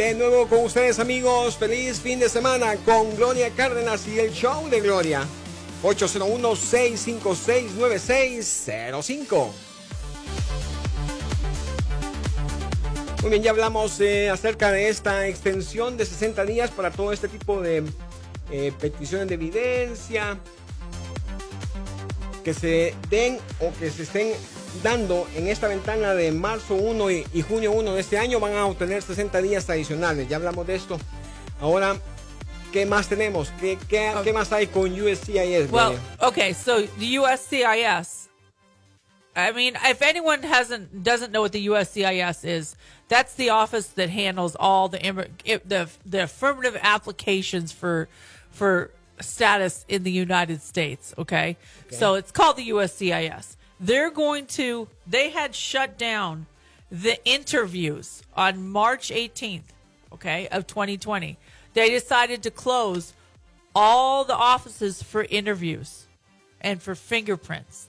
De nuevo con ustedes amigos, feliz fin de semana con Gloria Cárdenas y el show de Gloria. 801-656-9605. Muy bien, ya hablamos eh, acerca de esta extensión de 60 días para todo este tipo de eh, peticiones de evidencia que se den o que se estén dando en esta ventana de marzo 1 y, y, junio 1 de este año van a obtener 60 días adicionales. Ya hablamos de esto. Ahora, ¿qué más tenemos? ¿Qué, qué, okay. ¿qué más hay con USCIS? Well, okay, so the USCIS. I mean, if anyone hasn't doesn't know what the USCIS is, that's the office that handles all the the the affirmative applications for for status in the United States. Okay? okay, so it's called the USCIS they're going to they had shut down the interviews on March 18th, okay, of 2020. They decided to close all the offices for interviews and for fingerprints.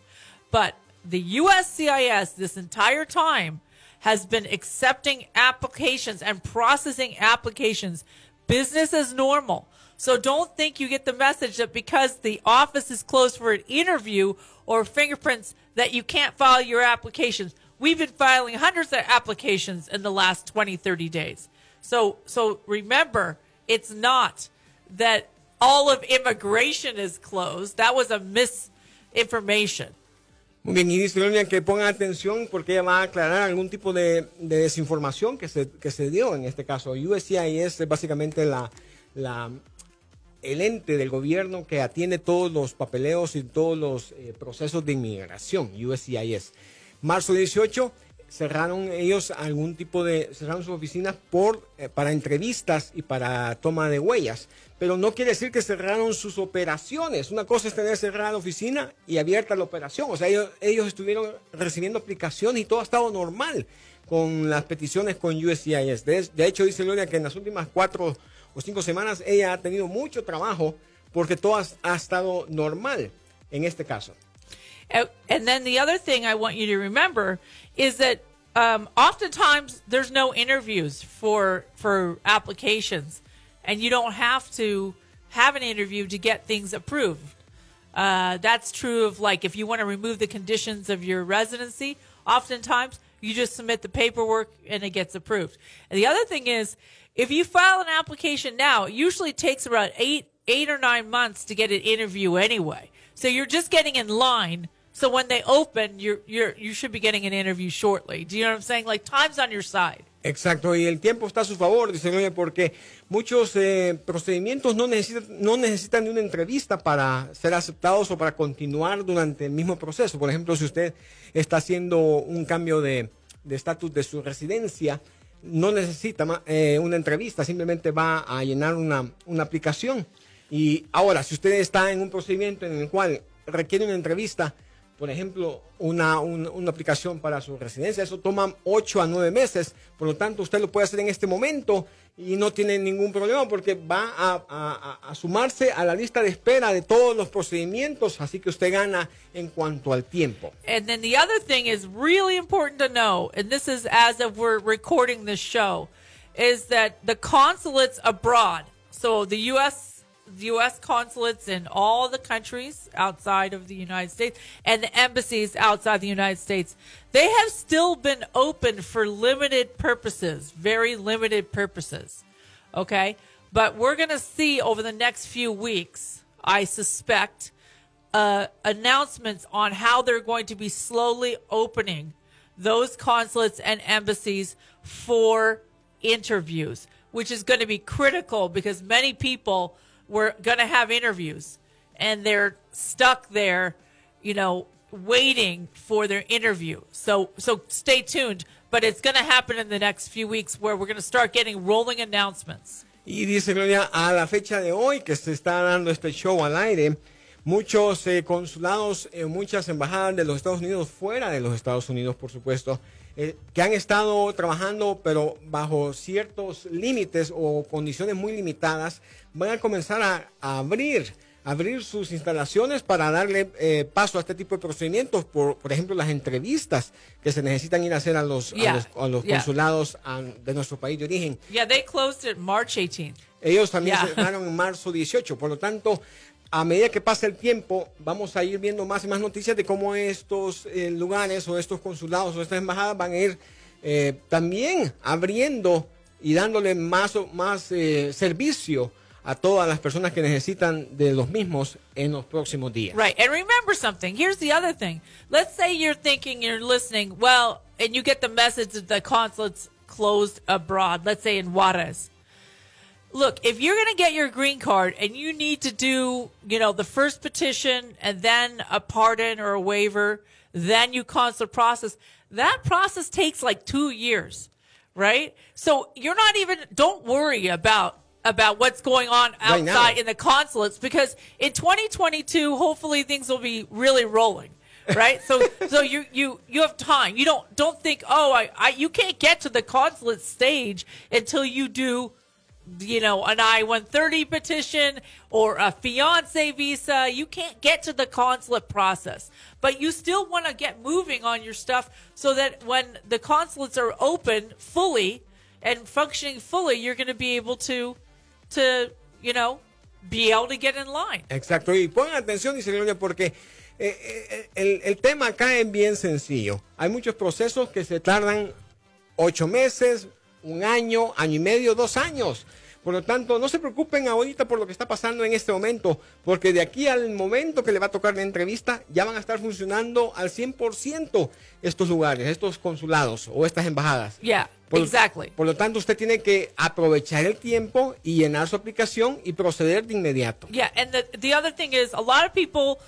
But the USCIS this entire time has been accepting applications and processing applications business as normal. So don't think you get the message that because the office is closed for an interview or fingerprints that you can't file your applications. We've been filing hundreds of applications in the last 20, 30 days. So so remember, it's not that all of immigration is closed. That was a misinformation. Muy bien, y dice Gloria que ponga atención porque ella va a aclarar algún tipo de, de desinformación que se, que se dio en este caso. USCIS es básicamente la, la el ente del gobierno que atiende todos los papeleos y todos los eh, procesos de inmigración, USCIS. Marzo 18 cerraron ellos algún tipo de, cerraron sus oficinas por, eh, para entrevistas y para toma de huellas. Pero no quiere decir que cerraron sus operaciones. Una cosa es tener cerrada la oficina y abierta la operación. O sea, ellos, ellos estuvieron recibiendo aplicaciones y todo ha estado normal con las peticiones con USCIS. De, hecho, dice Gloria que en las últimas cuatro o cinco semanas, ella ha tenido mucho trabajo porque todo ha, estado normal en este caso. And then the other thing I want you to remember is that um, oftentimes there's no interviews for for applications, and you don't have to have an interview to get things approved. Uh, that's true of like if you want to remove the conditions of your residency. Oftentimes you just submit the paperwork and it gets approved. And the other thing is if you file an application now, it usually takes about eight, eight or nine months to get an interview anyway. So you're just getting in line. So when they open, you're, you're, you should be getting an interview shortly. Do you know what I'm saying? Like time's on your side. Exacto, y el tiempo está a su favor, dice Gloria, porque muchos eh, procedimientos no necesitan, no necesitan de una entrevista para ser aceptados o para continuar durante el mismo proceso. Por ejemplo, si usted está haciendo un cambio de estatus de, de su residencia, no necesita eh, una entrevista, simplemente va a llenar una, una aplicación. Y ahora, si usted está en un procedimiento en el cual requiere una entrevista, por ejemplo, una, una, aplicación para su residencia. Eso toma 8 a 9 meses. Por lo tanto, usted lo puede hacer en este momento y no tiene ningún problema porque va a, a, a, sumarse a la lista de espera de todos los procedimientos. Así que usted gana en cuanto al tiempo. And then the other thing is really important to know, and this is as of we're recording this show, is that the consulates abroad, so the U.S. U.S. consulates in all the countries outside of the United States and the embassies outside the United States, they have still been open for limited purposes, very limited purposes. Okay. But we're going to see over the next few weeks, I suspect, uh, announcements on how they're going to be slowly opening those consulates and embassies for interviews, which is going to be critical because many people we're going to have interviews and they're stuck there, you know, waiting for their interview. So so stay tuned, but it's going to happen in the next few weeks where we're going to start getting rolling announcements. Y dice Gloria, a la fecha de hoy que se está dando este show al aire, muchos eh, consulados, eh, muchas embajadas de los Estados Unidos, fuera de los Estados Unidos, por supuesto, eh, que han estado trabajando, pero bajo ciertos límites o condiciones muy limitadas, van a comenzar a, a abrir abrir sus instalaciones para darle eh, paso a este tipo de procedimientos, por, por ejemplo, las entrevistas que se necesitan ir a hacer a los, a Yeah, los, a los yeah. consulados de nuestro país de origen. Yeah, they closed it March 18th. Ellos también Yeah. cerraron en marzo 18, por lo tanto, a medida que pasa el tiempo, vamos a ir viendo más y más noticias de cómo estos eh, lugares o estos consulados o estas embajadas van a ir eh, también abriendo y dándole más, más eh, servicio a todas las personas que necesitan de los mismos en los próximos días. Right. And remember something. Here's the other thing. Let's say you're thinking, you're listening, well, and you get the message that the consulate's closed abroad, let's say in Juarez. Look, if you're going to get your green card and you need to do, you know, the first petition and then a pardon or a waiver, then you consular process, that process takes like two years, right? So you're not even, don't worry about, about what's going on Right outside in the consulates because in 2022, hopefully things will be really rolling. Right, so so you you you have time. You don't don't think oh I, I you can't get to the consulate stage until you do you know, an I 130 petition or a fiance visa. You can't get to the consulate process, but you still want to get moving on your stuff so that when the consulates are open fully and functioning fully, you're going to be able to, to, you know, be able to get in line. Exacto, y pongan atención, dice Gloria, porque eh, eh, el, el tema acá es bien sencillo. Hay muchos procesos que se tardan ocho meses, un año, año y medio, dos años. Por lo tanto, no se preocupen ahorita por lo que está pasando en este momento, porque de aquí al momento que le va a tocar la entrevista, ya van a estar funcionando al 100% estos lugares, estos consulados o estas embajadas. Yeah, Por- exactly. Por lo tanto, usted tiene que aprovechar el tiempo y llenar su aplicación y proceder de inmediato. Yeah, and the the other thing is a lot of people.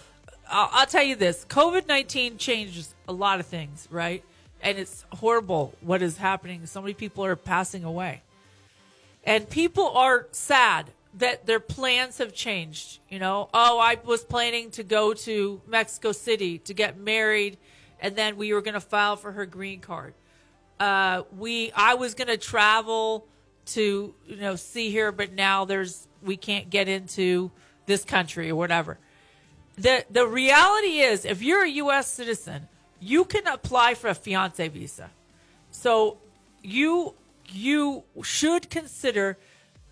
I'll, I'll tell you this: COVID nineteen changes a lot of things, right? And it's horrible what is happening. So many people are passing away, and people are sad that their plans have changed. You know, oh, I was planning to go to Mexico City to get married, and then we were going to file for her green card uh, we I was gonna travel to you know see her, but now there's we can't get into this country or whatever. The the reality is, if you're a U.S. citizen, you can apply for a fiance visa. So you you should consider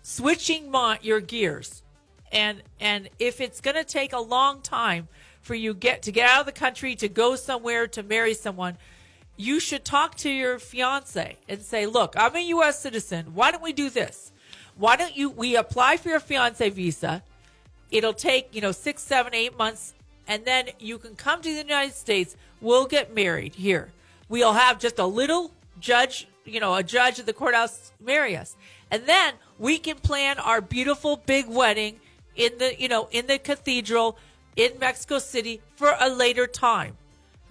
switching mon- your gears, and and if it's going to take a long time for you get to get out of the country to go somewhere to marry someone, you should talk to your fiance and say, "Look, I'm a U.S. citizen. Why don't we do this? Why don't you we apply for your fiance visa? It'll take you know six, seven, eight months, and then you can come to the United States. We'll get married here. We'll have just a little judge, you know, a judge at the courthouse marry us, and then we can plan our beautiful big wedding in the you know in the cathedral in Mexico City for a later time."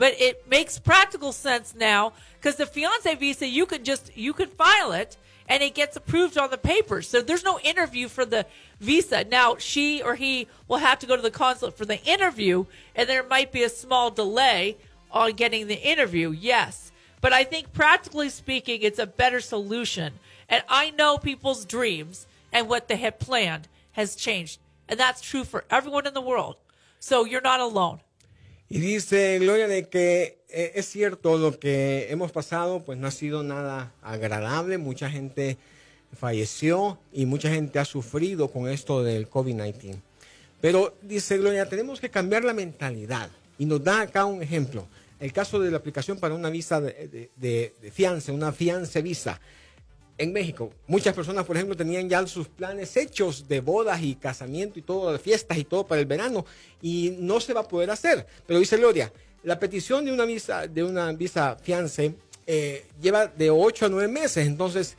but it makes practical sense now because the fiance visa you can just you can file it and it gets approved on the papers. So there's no interview for the visa. Now she or he will have to go to the consulate for the interview and there might be a small delay on getting the interview. Yes but i think practically speaking it's a better solution and i know people's dreams and what they had planned has changed and that's true for everyone in the world so you're not alone Y dice Gloria de que eh, es cierto lo que hemos pasado, pues no ha sido nada agradable. Mucha gente falleció y mucha gente ha sufrido con esto del COVID-19. Pero dice Gloria, tenemos que cambiar la mentalidad. Y nos da acá un ejemplo. El caso de la aplicación para una visa de, de, fianza, una fianza visa. En México, muchas personas, por ejemplo, tenían ya sus planes hechos de bodas y casamiento y todo, de fiestas y todo para el verano, y no se va a poder hacer. Pero dice Gloria, la petición de una visa, de una visa fiance eh, lleva de 8 a 9 meses. Entonces,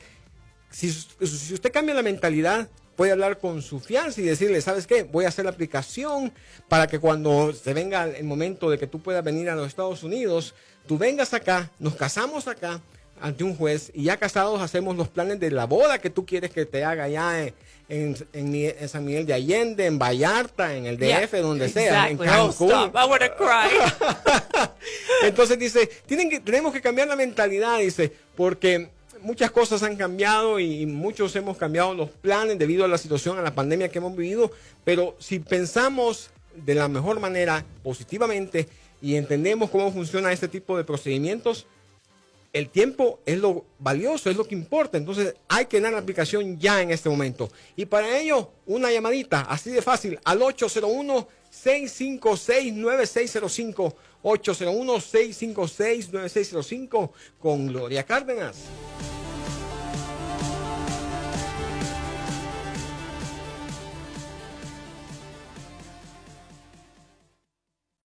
si, si, usted cambia la mentalidad, puede hablar con su fianza y decirle, ¿sabes qué? Voy a hacer la aplicación para que cuando se venga el momento de que tú puedas venir a los Estados Unidos, tú vengas acá, nos casamos acá ante un juez y ya casados hacemos los planes de la boda que tú quieres que te haga ya en, en, en, en San Miguel de Allende, en Vallarta, en el DF, yeah, donde sea, exactly. en Cancún. Oh, stop. I want to cry. Entonces dice, tienen que, tenemos que cambiar la mentalidad, dice, porque muchas cosas han cambiado y muchos hemos cambiado los planes debido a la situación, a la pandemia que hemos vivido, pero si pensamos de la mejor manera, positivamente, y entendemos cómo funciona este tipo de procedimientos, el tiempo es lo valioso, es lo que importa. Entonces hay que dar la aplicación ya en este momento. Y para ello, una llamadita así de fácil al 801-656-9605. 801-656-9605 con Gloria Cárdenas.